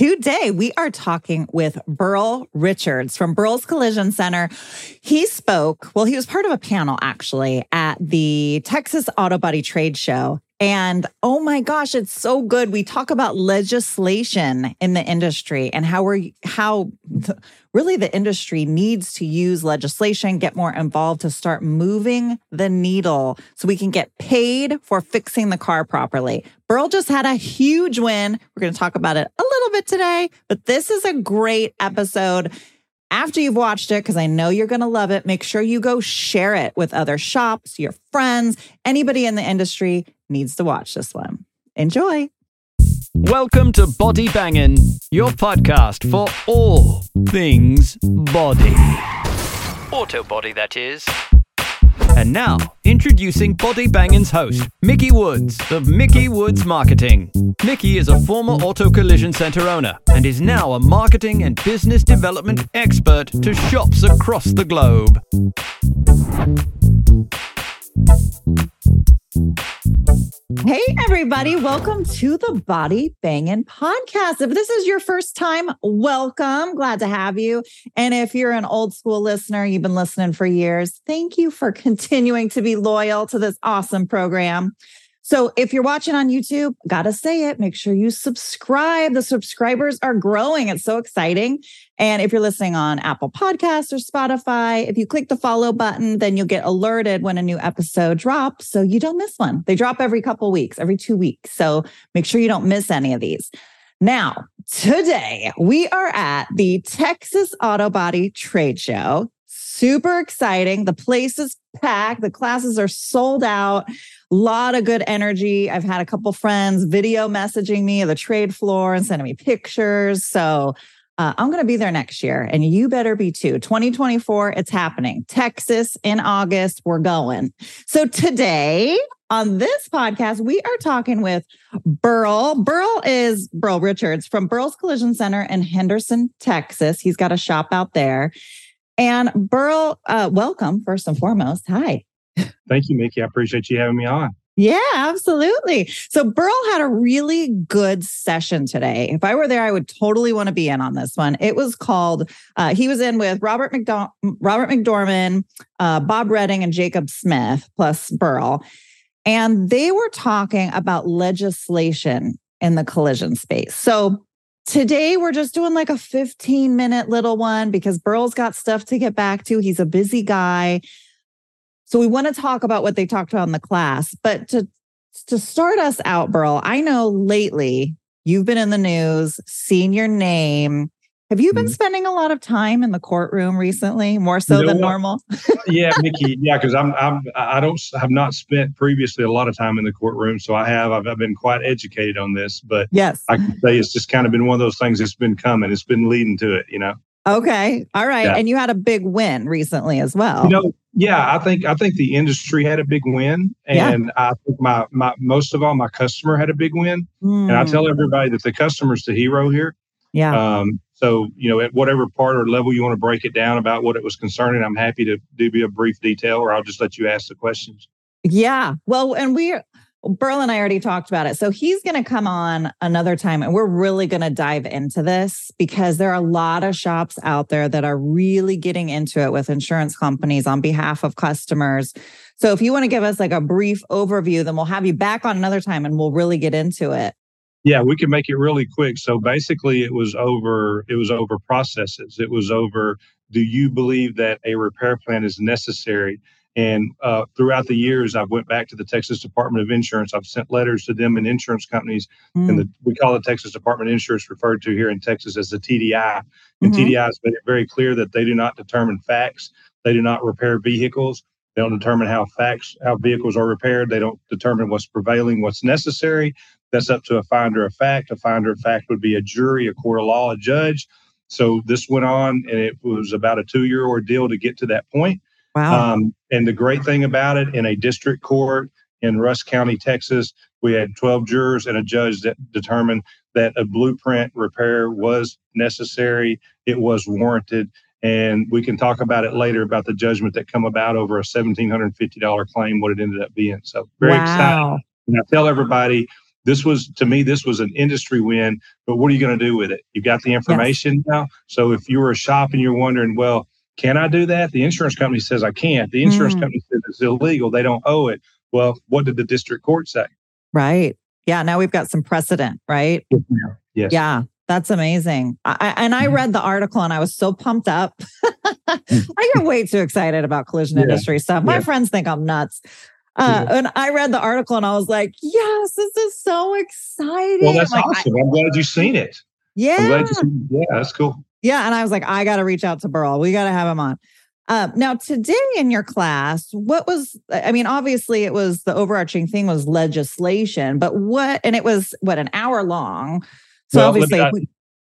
Today, we are talking with Burl Richards from Burl's Collision Center. He spoke, well, he was part of a panel actually at the Texas Auto Body Trade Show. And oh my gosh, it's so good. We talk about legislation in the industry and how we're, how really the industry needs to use legislation, get more involved to start moving the needle so we can get paid for fixing the car properly. Burl just had a huge win. We're going to talk about it a little bit today, but this is a great episode after you've watched it, because I know you're going to love it, make sure you go share it with other shops, your friends, anybody in the industry needs to watch this one. Enjoy. Welcome to Body Bangin', your podcast for all things body. Auto body, that is. And now, introducing Body Bangin's host, Micki Woods of Micki Woods Marketing. Micki is a former auto collision center owner and is now a marketing and business development expert to shops across the globe. Hey, everybody. Welcome to the Body Banging Podcast. If this is your first time, welcome. Glad to have you. And if you're an old school listener, you've been listening for years, thank you for continuing to be loyal to this awesome program. So if you're watching on YouTube, gotta say it, make sure you subscribe. The subscribers are growing. It's so exciting. And if you're listening on Apple Podcasts or Spotify, if you click the follow button, then you'll get alerted when a new episode drops. So you don't miss one. They drop every couple weeks, every two weeks. So make sure you don't miss any of these. Now, today we are at the Texas Auto Body Trade Show super exciting. The place is packed. The classes are sold out. A lot of good energy. I've had a couple friends video messaging me of the trade floor and sending me pictures. So uh, I'm going to be there next year, and you better be too. 2024, it's happening. Texas in August, we're going. So today on this podcast, we are talking with Burl. Burl is Burl Richards from Burl's Collision Center in Henderson, Texas. He's got a shop out there. And Burl, uh, welcome first and foremost. Hi. Thank you, Micki. I appreciate you having me on. Yeah, absolutely. So Burl had a really good session today. If I were there, I would totally want to be in on this one. It was called. Uh, he was in with Robert McDor- Robert McDorman, uh, Bob Redding, and Jacob Smith, plus Burl, and they were talking about legislation in the collision space. So Today, we're just doing like a 15 minute little one because Burl's got stuff to get back to. He's a busy guy. So we want to talk about what they talked about in the class. But to, to start us out, Burl, I know lately you've been in the news, seen your name have you been mm-hmm. spending a lot of time in the courtroom recently, more so than normal? yeah, Micki. Yeah, because I'm I'm I don't have not spent previously a lot of time in the courtroom, so I have I've, I've been quite educated on this. But yes, I can say it's just kind of been one of those things that's been coming. It's been leading to it, you know. Okay, all right, yeah. and you had a big win recently as well. You know, yeah, I think I think the industry had a big win, and yeah. I think my my most of all my customer had a big win. Mm. And I tell hmm. everybody that the customer's the hero here. Yeah. Um, so, you know, at whatever part or level you want to break it down about what it was concerning, I'm happy to do be a brief detail or I'll just let you ask the questions. Yeah. Well, and we Burl and I already talked about it. So he's going to come on another time and we're really going to dive into this because there are a lot of shops out there that are really getting into it with insurance companies on behalf of customers. So if you want to give us like a brief overview, then we'll have you back on another time and we'll really get into it. Yeah, we can make it really quick. So basically it was over it was over processes. It was over do you believe that a repair plan is necessary? And uh, throughout the years, I've went back to the Texas Department of Insurance. I've sent letters to them and insurance companies, mm. and the, we call the Texas Department of Insurance referred to here in Texas as the TDI. And mm-hmm. TDI has made it very clear that they do not determine facts. They do not repair vehicles. They don't determine how facts, how vehicles are repaired. They don't determine what's prevailing, what's necessary. That's up to a finder of fact. A finder of fact would be a jury, a court of law, a judge. So this went on, and it was about a two year ordeal to get to that point. Wow. Um, and the great thing about it, in a district court in Rusk County, Texas, we had 12 jurors and a judge that determined that a blueprint repair was necessary, it was warranted. And we can talk about it later about the judgment that come about over a $1,750 claim, what it ended up being. So very wow. exciting. And I tell everybody, this was to me this was an industry win but what are you going to do with it you've got the information yes. now so if you were a shop and you're wondering well can i do that the insurance company says i can't the insurance mm. company says it's illegal they don't owe it well what did the district court say right yeah now we've got some precedent right yes yeah that's amazing. I, and I mm-hmm. read the article and I was so pumped up. I get way too excited about collision yeah. industry stuff. My yeah. friends think I'm nuts. Uh, and I read the article and I was like, yes, this is so exciting. Well, that's like, awesome. I, am glad you've seen it. Yeah. I'm glad you seen it. Yeah, that's cool. Yeah. And I was like, I got to reach out to Burl. We got to have him on. Uh, now, today in your class, what was, I mean, obviously it was the overarching thing was legislation, but what, and it was what, an hour long. So well, obviously, we,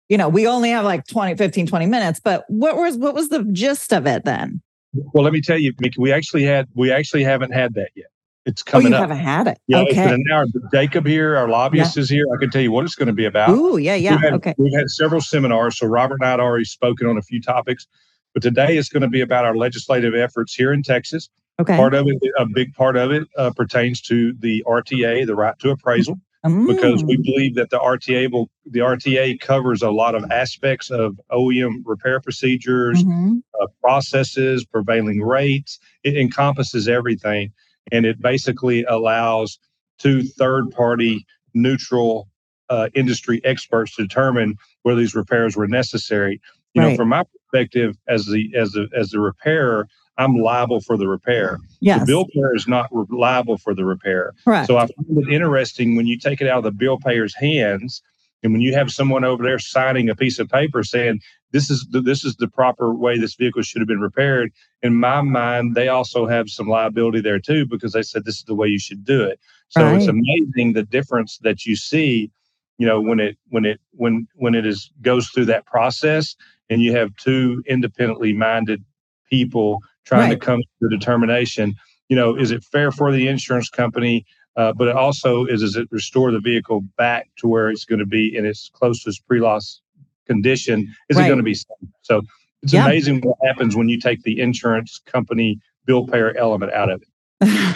you know, we only have like 20, 15, 20 minutes, but what was, what was the gist of it then? Well, let me tell you, Micki, we actually had, we actually haven't had that yet. It's oh, coming oh, you up. haven't had it. Yeah, okay. it's been an hour. Jacob here, our lobbyist yeah. is here. I can tell you what it's going to be about. Ooh, yeah, yeah. We've had, okay. We've had several seminars. So Robert and I had already spoken on a few topics, but today is going to be about our legislative efforts here in Texas. Okay. Part of it, a big part of it, uh, pertains to the RTA, the right to appraisal mm. because we believe that the RTA will the RTA covers a lot of aspects of OEM repair procedures, mm-hmm. uh, processes, prevailing rates. It encompasses everything, and it basically allows two third party neutral uh, industry experts to determine whether these repairs were necessary. You right. know, from my perspective as the as the as the repairer, I'm liable for the repair. Yes. The bill payer is not liable for the repair. Correct. So I find it interesting when you take it out of the bill payer's hands and when you have someone over there signing a piece of paper saying this is the, this is the proper way this vehicle should have been repaired, in my mind, they also have some liability there too because they said this is the way you should do it. So right. it's amazing the difference that you see, you know, when it when it when when it is goes through that process and you have two independently minded people trying right. to come to a determination. You know, is it fair for the insurance company? Uh, but it also is does it restore the vehicle back to where it's going to be in its closest pre-loss condition? Is right. it going to be safe? So it's yeah. amazing what happens when you take the insurance company bill payer element out of it.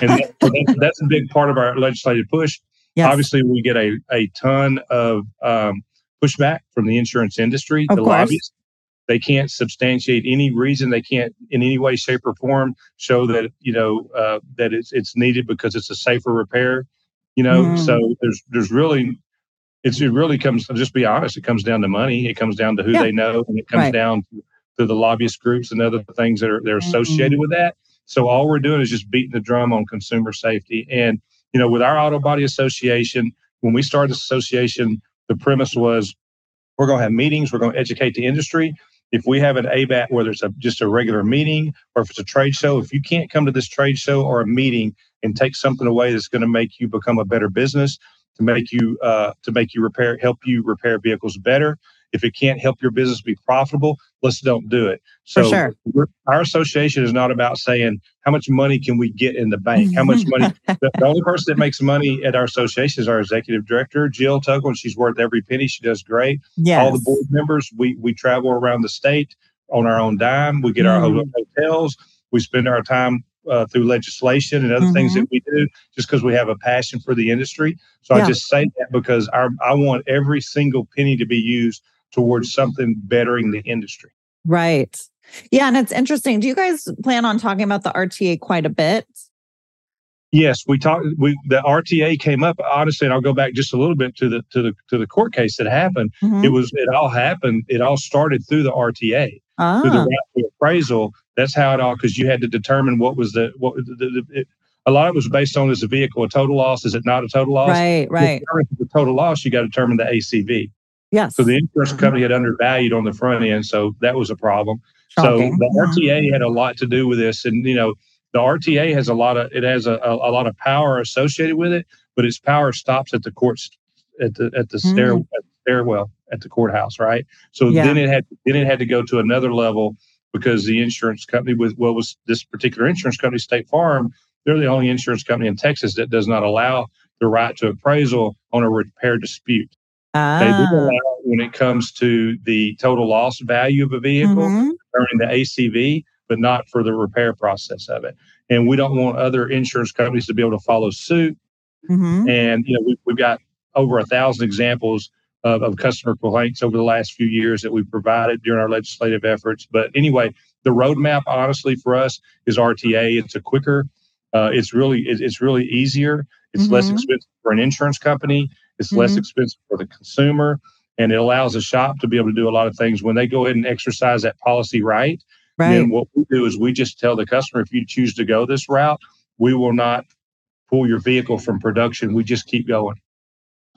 and that, that's, that's, a big part of our legislative push. Yes. Obviously, we get a, a ton of um, pushback from the insurance industry, of the course. lobbyists. They can't substantiate any reason. They can't, in any way, shape, or form, show that you know uh, that it's it's needed because it's a safer repair. You know, mm. so there's there's really it's it really comes. I'll just be honest. It comes down to money. It comes down to who yeah. they know, and it comes right. down to, to, the lobbyist groups and other things that are they're associated mm-hmm. with that. So all we're doing is just beating the drum on consumer safety. And you know, with our auto body association, when we started this association, the premise was we're going to have meetings. We're going to educate the industry if we have an ABAT, whether it's a, just a regular meeting or if it's a trade show, if you can't come to this trade show or a meeting and take something away that's going to make you become a better business, to make you uh, to make you repair, help you repair vehicles better, if it can't help your business be profitable, let's don't do it. So sure. our association is not about saying how much money can we get in the bank, how much money. the, the, only person that makes money at our association is our executive director, Jill Tuggle, and she's worth every penny. She does great. Yes. All the board members, we we travel around the state on our own dime. We get mm. our hotels. We spend our time uh, through legislation and other mm-hmm. things that we do just because we have a passion for the industry. So yeah. I just say that because our, I want every single penny to be used towards something bettering the industry. Right. Yeah. And it's interesting. Do you guys plan on talking about the RTA quite a bit? Yes, we talked. We the RTA came up honestly, and I'll go back just a little bit to the to the to the court case that happened. Mm-hmm. It was it all happened. It all started through the RTA ah. through the ah. appraisal. That's how it all because you had to determine what was the what the, the, it, a lot of it was based on is the vehicle a total loss? Is it not a total loss? Right, right. The total loss, you got to determine the ACV. Yes. So the insurance company had undervalued on the front end, so that was a problem. Shocking. So the RTA had a lot to do with this, and you know the RTA has a lot of it has a, a, a lot of power associated with it, but its power stops at the courts at the at the mm. stair at the stairwell at the courthouse, right? So yeah. then it had then it had to go to another level because the insurance company with what was this particular insurance company, State Farm, they're the only insurance company in Texas that does not allow the right to appraisal on a repair dispute. Ah. They do allow when it comes to the total loss value of a vehicle, mm-hmm. earning the ACV, but not for the repair process of it. And we don't want other insurance companies to be able to follow suit. Mm-hmm. And you know, we, we've got over a thousand examples of, of customer complaints over the last few years that we've provided during our legislative efforts. But anyway, the roadmap, honestly, for us is RTA. It's a quicker, uh, it's really it's really easier. It's mm-hmm. less expensive for an insurance company. It's mm-hmm. less expensive for the consumer, and it allows a shop to be able to do a lot of things when they go ahead and exercise that policy right. Right. Then what we do is we just tell the customer if you choose to go this route, we will not pull your vehicle from production. We just keep going.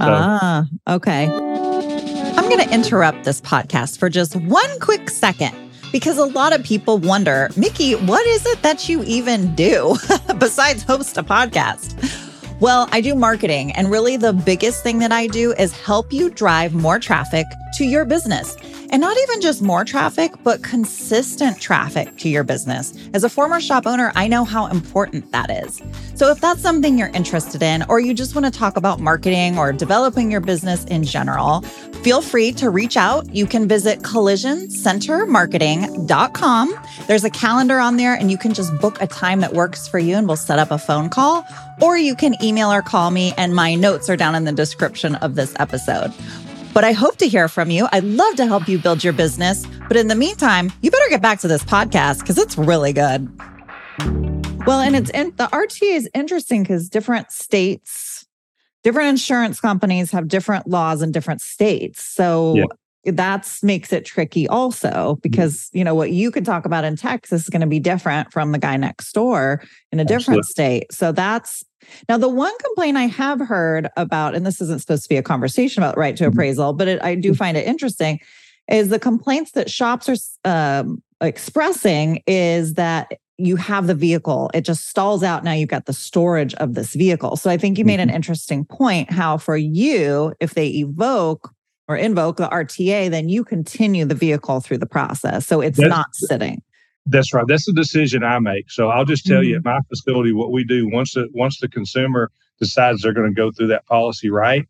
So. Ah, okay. I'm going to interrupt this podcast for just one quick second because a lot of people wonder, Micki, what is it that you even do besides host a podcast? Well, I do marketing, and really the biggest thing that I do is help you drive more traffic to your business. And not even just more traffic, but consistent traffic to your business. As a former shop owner, I know how important that is. So if that's something you're interested in, or you just want to talk about marketing or developing your business in general, feel free to reach out. You can visit collisioncentermarketing.com. There's a calendar on there, and you can just book a time that works for you, and we'll set up a phone call. Or you can email or call me, and my notes are down in the description of this episode. But I hope to hear from you. I'd love to help you build your business. But in the meantime, you better get back to this podcast because it's really good. Well, and it's in, the RTA is interesting because different states, different insurance companies have different laws in different states. So yeah that's makes it tricky also because you know what you can talk about in Texas is going to be different from the guy next door in a different Absolutely. state. So that's now the one complaint I have heard about, and this isn't supposed to be a conversation about right to mm-hmm. appraisal, but it, I do mm-hmm. find it interesting, is the complaints that shops are um, expressing is that you have the vehicle, it just stalls out. Now you've got the storage of this vehicle. So I think you made an mm-hmm. interesting point. How for you, if they evoke or invoke the RTA, then you continue the vehicle through the process. So it's that's, not sitting. That's right. That's the decision I make. So I'll just tell mm-hmm. you at my facility what we do once the once the consumer decides they're going to go through that policy right.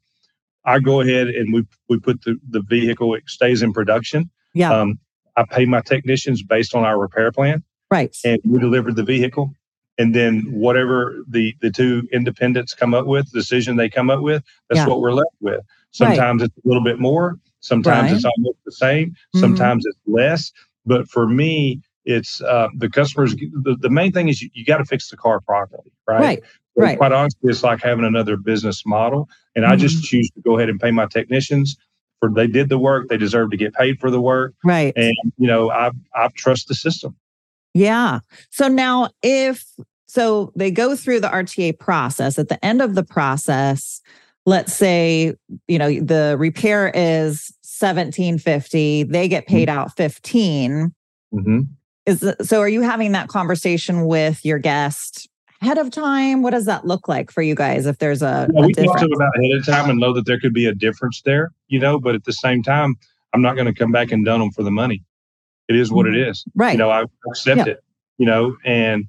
I go ahead and we we put the, the vehicle, it stays in production. Yeah. Um, I pay my technicians based on our repair plan. Right. And we deliver the vehicle. And then whatever the the two independents come up with, the decision they come up with, that's yeah. what we're left with. Sometimes right. it's a little bit more. Sometimes right. it's almost the same. Mm-hmm. Sometimes it's less. But for me, it's uh, the customers. The, the main thing is you, you got to fix the car properly, right? Right. right. Quite honestly, it's like having another business model. And mm-hmm. I just mm-hmm. choose to go ahead and pay my technicians for they did the work. They deserve to get paid for the work. Right. And you know, I I trust the system. Yeah. So now if so they go through the RTA process. At the end of the process, let's say, you know, the repair is 1750, they get mm-hmm. paid out 15. Mm-hmm. Is the, so are you having that conversation with your guest ahead of time? What does that look like for you guys if there's a, yeah, a we talk to about ahead of time and know that there could be a difference there, you know, but at the same time, I'm not going to come back and dun them for the money. It is what it mm-hmm. Right. You know, I accept yeah. it, you know, and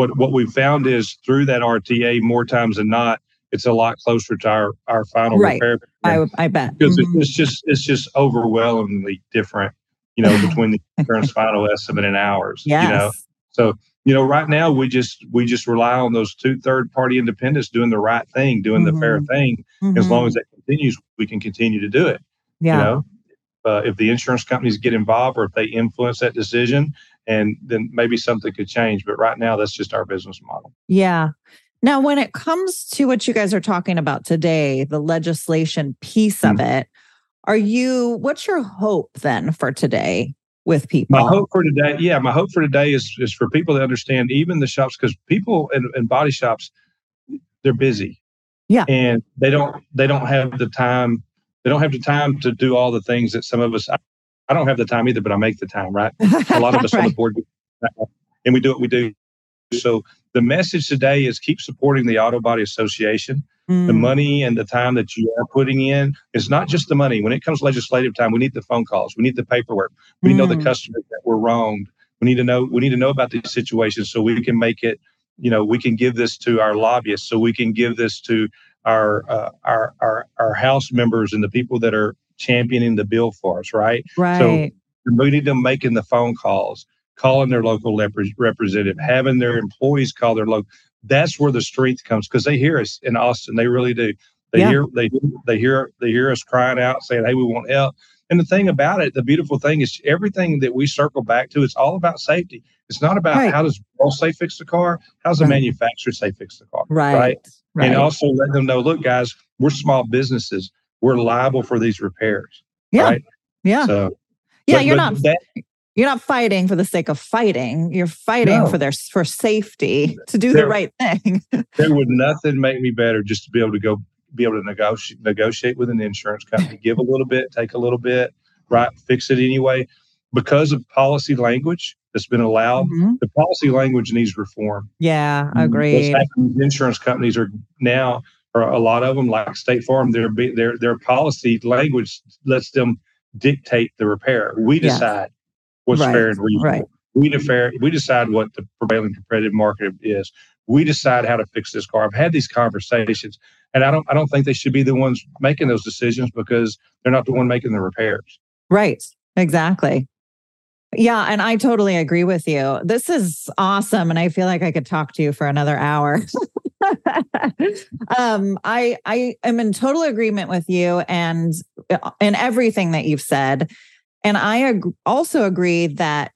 what what we've found is through that RTA more times than not, it's a lot closer to our our final right. repair. I, I bet because mm-hmm. it's just it's just overwhelmingly different, you know, between the insurance final estimate and ours. Yes. You know, so you know, right now we just we just rely on those two third party independents doing the right thing, doing mm-hmm. the fair mm-hmm. thing. Mm-hmm. As long as that continues, we can continue to do it. Yeah. You know, uh, if the insurance companies get involved or if they influence that decision, and then maybe something could change. But right now, that's just our business model. Yeah. Now, when it comes to what you guys are talking about today, the legislation piece mm-hmm. of it, are you, what's your hope then for today with people? My hope for today, yeah, my hope for today is, is for people to understand, even the shops, because people in, in body shops, they're busy. Yeah. And they don't, they don't have the time, they don't have the time to do all the things that some of us, I, I don't have the time either, but I make the time, right? A lot of us right. on the board, and we do what we do. So the message today is keep supporting the Auto Body Association. Mm. The money and the time that you are putting in is not just the money. When it comes legislative time, we need the phone calls, we need the paperwork, we mm. know the mm. customers that were wronged. We need to know we need to know about these situations so we can make it. You know, we can give this to our lobbyists, so we can give this to our uh, our our our House members and the people that are championing the bill for us. Right. Right. So we need them making the phone calls calling their local representative, having their employees call their local. That's where the strength comes because they hear us in Austin. They really do. They Yeah. hear they they hear they hear us crying out saying, "Hey, we want help." And the thing about it, the beautiful thing is everything that we circle back to, it's all about safety. It's not about Right. how does Roll say fix the car, how's the Right. manufacturer say fix the car, Right. Right. And also let them know, look, guys, we're small businesses. We're liable for these repairs. yeah. Right. Yeah. So yeah. but- you're but not that, you're not fighting for the sake of fighting. You're fighting No. for their for safety to do the right thing. there would nothing make me better just to be able to go be able to negotiate negotiate with an insurance company, give a little bit, take a little bit, right, fix it anyway. Because of policy language that's been allowed, Mhm. the policy language needs reform. Yeah, agreed. insurance companies are now, a lot of them, like State Farm, their their their policy language lets them dictate the repair. We Yes. decide what's Right, fair and reasonable. right. We defer, we decide what the prevailing competitive market is. We decide how to fix this car. I've had these conversations, and I don't I don't think they should be the ones making those decisions because they're not the one making the repairs. Right. Exactly. Yeah, and I totally agree with you. This is awesome and I feel like I could talk to you for another hour. um I I am in total agreement with you and in everything that you've said. And I ag- also agree that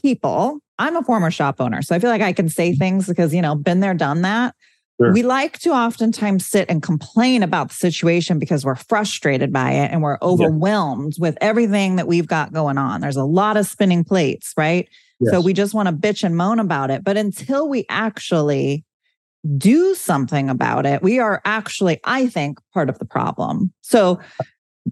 people, I'm a former shop owner, so I feel like I can say things because, you know, been there, done that. Sure. We like to oftentimes sit and complain about the situation because we're frustrated by it and we're overwhelmed with everything that we've got going on. There's a lot of spinning plates, right? So we just want to bitch and moan about it. But until we actually do something about it, we are actually, I think, part of the problem. So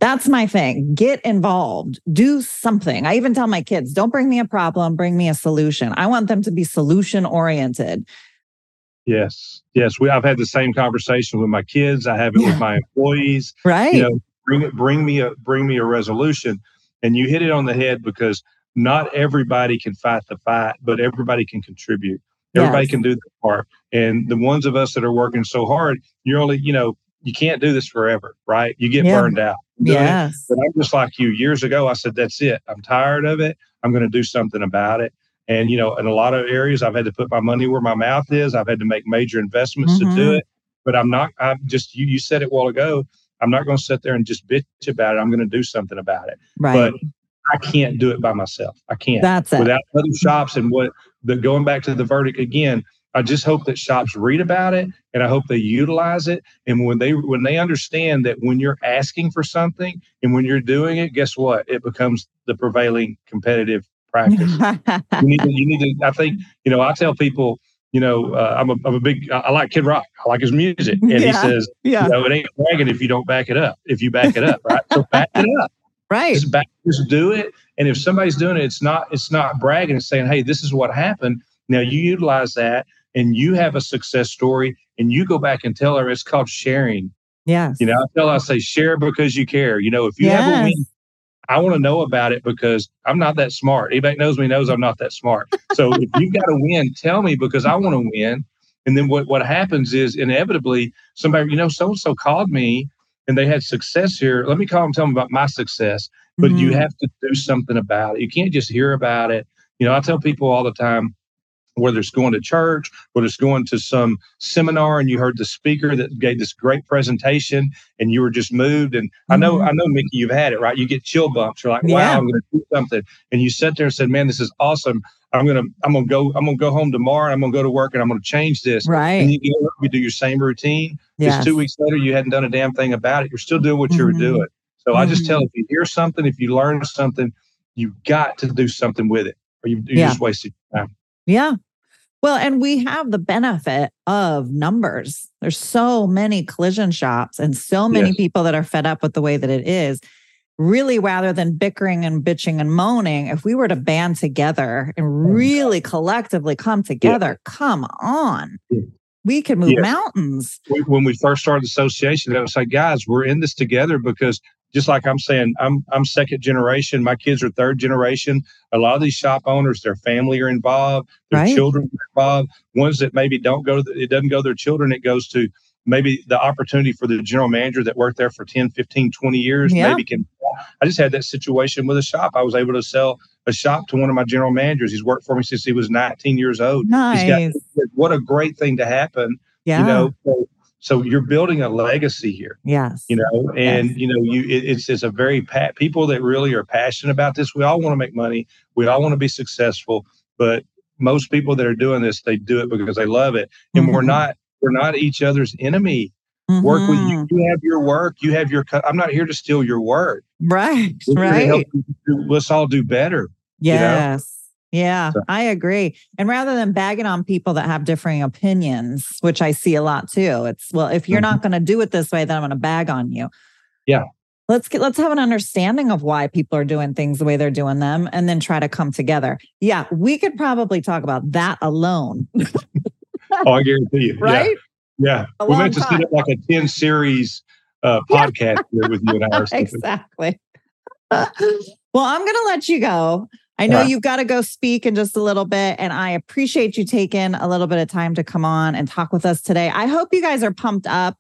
that's my thing. Get involved, do something. I even tell my kids, don't bring me a problem, bring me a solution. I want them to be solution oriented. Yes, yes. We I've had the same conversation with my kids. I have it Yeah. with my employees. Right. you know bring it bring me a bring me a resolution and you hit it on the head because not everybody can fight the fight but everybody can contribute everybody Yes. can do their part and the ones of us that are working so hard you're only you know you can't do this forever right? You get Yeah. burned out. Doing it. yes. but i'm just like you. Years ago i said that's it. I'm tired of it. I'm going to do something about it. And you know in a lot of areas i've had to put my money where my mouth is. I've had to make major investments to do Mhm. it. But i'm not i'm just you you said it a while ago. I'm not going to sit there and just bitch about it. I'm going to do something about it. Right. but i can't do it by myself. I can't. That's it. without other shops and what the going back to the verdict again i just hope that shops read about it and i hope they utilize it. And when they when they understand that when you're asking for something and when you're doing it guess what? It becomes the prevailing competitive practice. You need to, you need to i think you know i tell people you know uh, I'm, a, I'm a big I, I like kid rock. I like his music. And he says yeah. you know it ain't bragging if you don't back it up if you back it up right? So back it up. Right. just back just do it. And if somebody's doing it it's not it's not bragging it's saying hey this is what happened. Now you utilize that and you have a success story and you go back and tell her it's called sharing Yes. you know i tell i say share because you care you know if you have a win i want to know about it because i'm not that smart anybody knows me knows i'm not that smart so if you've got a win tell me because i want to win and then what, what happens is inevitably somebody you know so and so called me and they had success here let me call them tell them about my success but you Mhm. have to do something about it. You can't just hear about it. You know, I tell people all the time, whether it's going to church, whether it's going to some seminar and you heard the speaker that gave this great presentation and you were just moved. And I know, Mhm. I know, Micki, you've had it, right? You get chill bumps. You're like, wow, Yeah. I'm going to do something. And you sit there and said, man, this is awesome. I'm going to, I'm going to go, I'm going to go home tomorrow. And I'm going to go to work and I'm going to change this. And Right. you, go, you do your same routine. Yes. Just two weeks later, you hadn't done a damn thing about it. You're still doing what you were Mhm. doing. So I just tell if you hear something, if you learn something, you've got to do something with it, or you, you Yeah. just wasted. Yeah. Well, and we have the benefit of numbers. There's so many collision shops and so many Yes. people that are fed up with the way that it is. Really, rather than bickering and bitching and moaning, if we were to band together and oh really collectively come together, come on, Yeah. we could move Yeah. mountains. When we first started the association, I was like, guys, we're in this together because just like I'm saying, I'm I'm second generation. My kids are third generation. A lot of these shop owners, their family are involved, their Right. children are involved. Ones that maybe don't go, to the, it doesn't go to their children. It goes to maybe the opportunity for the general manager that worked there for 10, 15, 20 years. Yeah. Maybe can. I just had that situation with a shop. I was able to sell a shop to one of my general managers. He's worked for me since he was 19 years old. He's Nice. got what a great thing to happen yeah. you know so, So you're building a legacy here. Yes. You know, and Yes. you know, you it, it's it's a very pa- people that really are passionate about this. We all want to make money. We all want to be successful, but most people that are doing this, they do it because they love it, and we're Mhm. not we're not each other's enemy. Work with you. Mhm. You have your work. You have your. co- I'm not here to steal your work. Right. We're Right. you Let's all do better. know? Yeah, So- I agree. And rather than bagging on people that have differing opinions, which I see a lot too, it's well, if you're not going to do it this way, then I'm going to bag on you. Mm-hmm. Yeah. Let's get let's have an understanding of why people are doing things the way they're doing them and then try to come together. Yeah, we could probably talk about that alone, Oh, I guarantee you. Yeah. right? Yeah. A we meant to set up like a 10 series uh, podcast here with you and I. exactly. well, I'm going to let you go. I know Yeah. you've got to go speak in just a little bit, and I appreciate you taking a little bit of time to come on and talk with us today. I hope you guys are pumped up.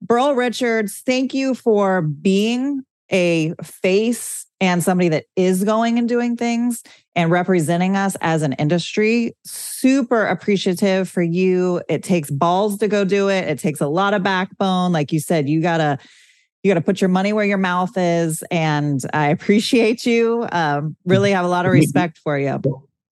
Burl Richards, thank you for being a face and somebody that is going and doing things and representing us as an industry. Super appreciative for you. It takes balls to go do it. It takes a lot of backbone. Like you said, you gotta you got to put your money where your mouth is. And I appreciate you. Um, really have a lot of respect for you.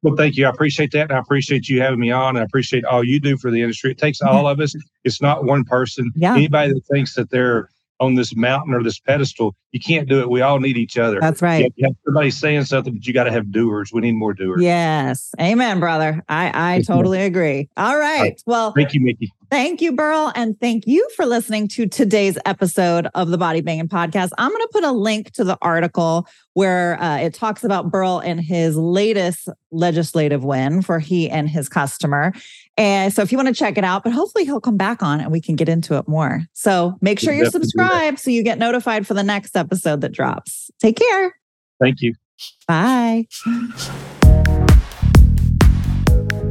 Well, thank you. I appreciate that. And I appreciate you having me on. I appreciate all you do for the industry. It takes all of us. It's not one person. Yeah. Anybody that thinks that they're on this mountain or this pedestal, you can't do it. We all need each other. That's right. you have somebody saying something, but you got to have doers. We need more doers. Yes. Amen, brother. I, I totally agree. All right. Well, Thank you, Micki. Thank you, Burl. And thank you for listening to today's episode of the Body Banging Podcast. I'm going to put a link to the article where uh, it talks about Burl and his latest legislative win for he and his customer. And so if you want to check it out, but hopefully he'll come back on and we can get into it more. So make sure We'll you're definitely do that. subscribed so you get notified for the next episode that drops. Take care. Thank you. Bye.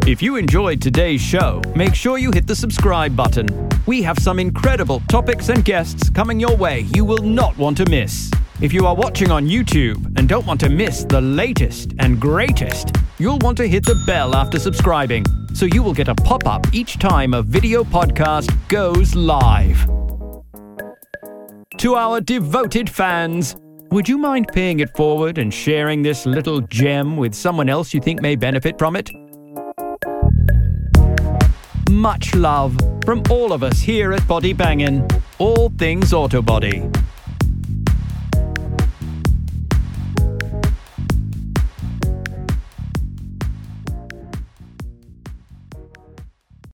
If you enjoyed today's show, make sure you hit the subscribe button. We have some incredible topics and guests coming your way you will not want to miss. If you are watching on YouTube and don't want to miss the latest and greatest, you'll want to hit the bell after subscribing so you will get a pop up each time a video podcast goes live. To our devoted fans, would you mind paying it forward and sharing this little gem with someone else you think may benefit from it? Much love from all of us here at Body Bangin', all things auto body.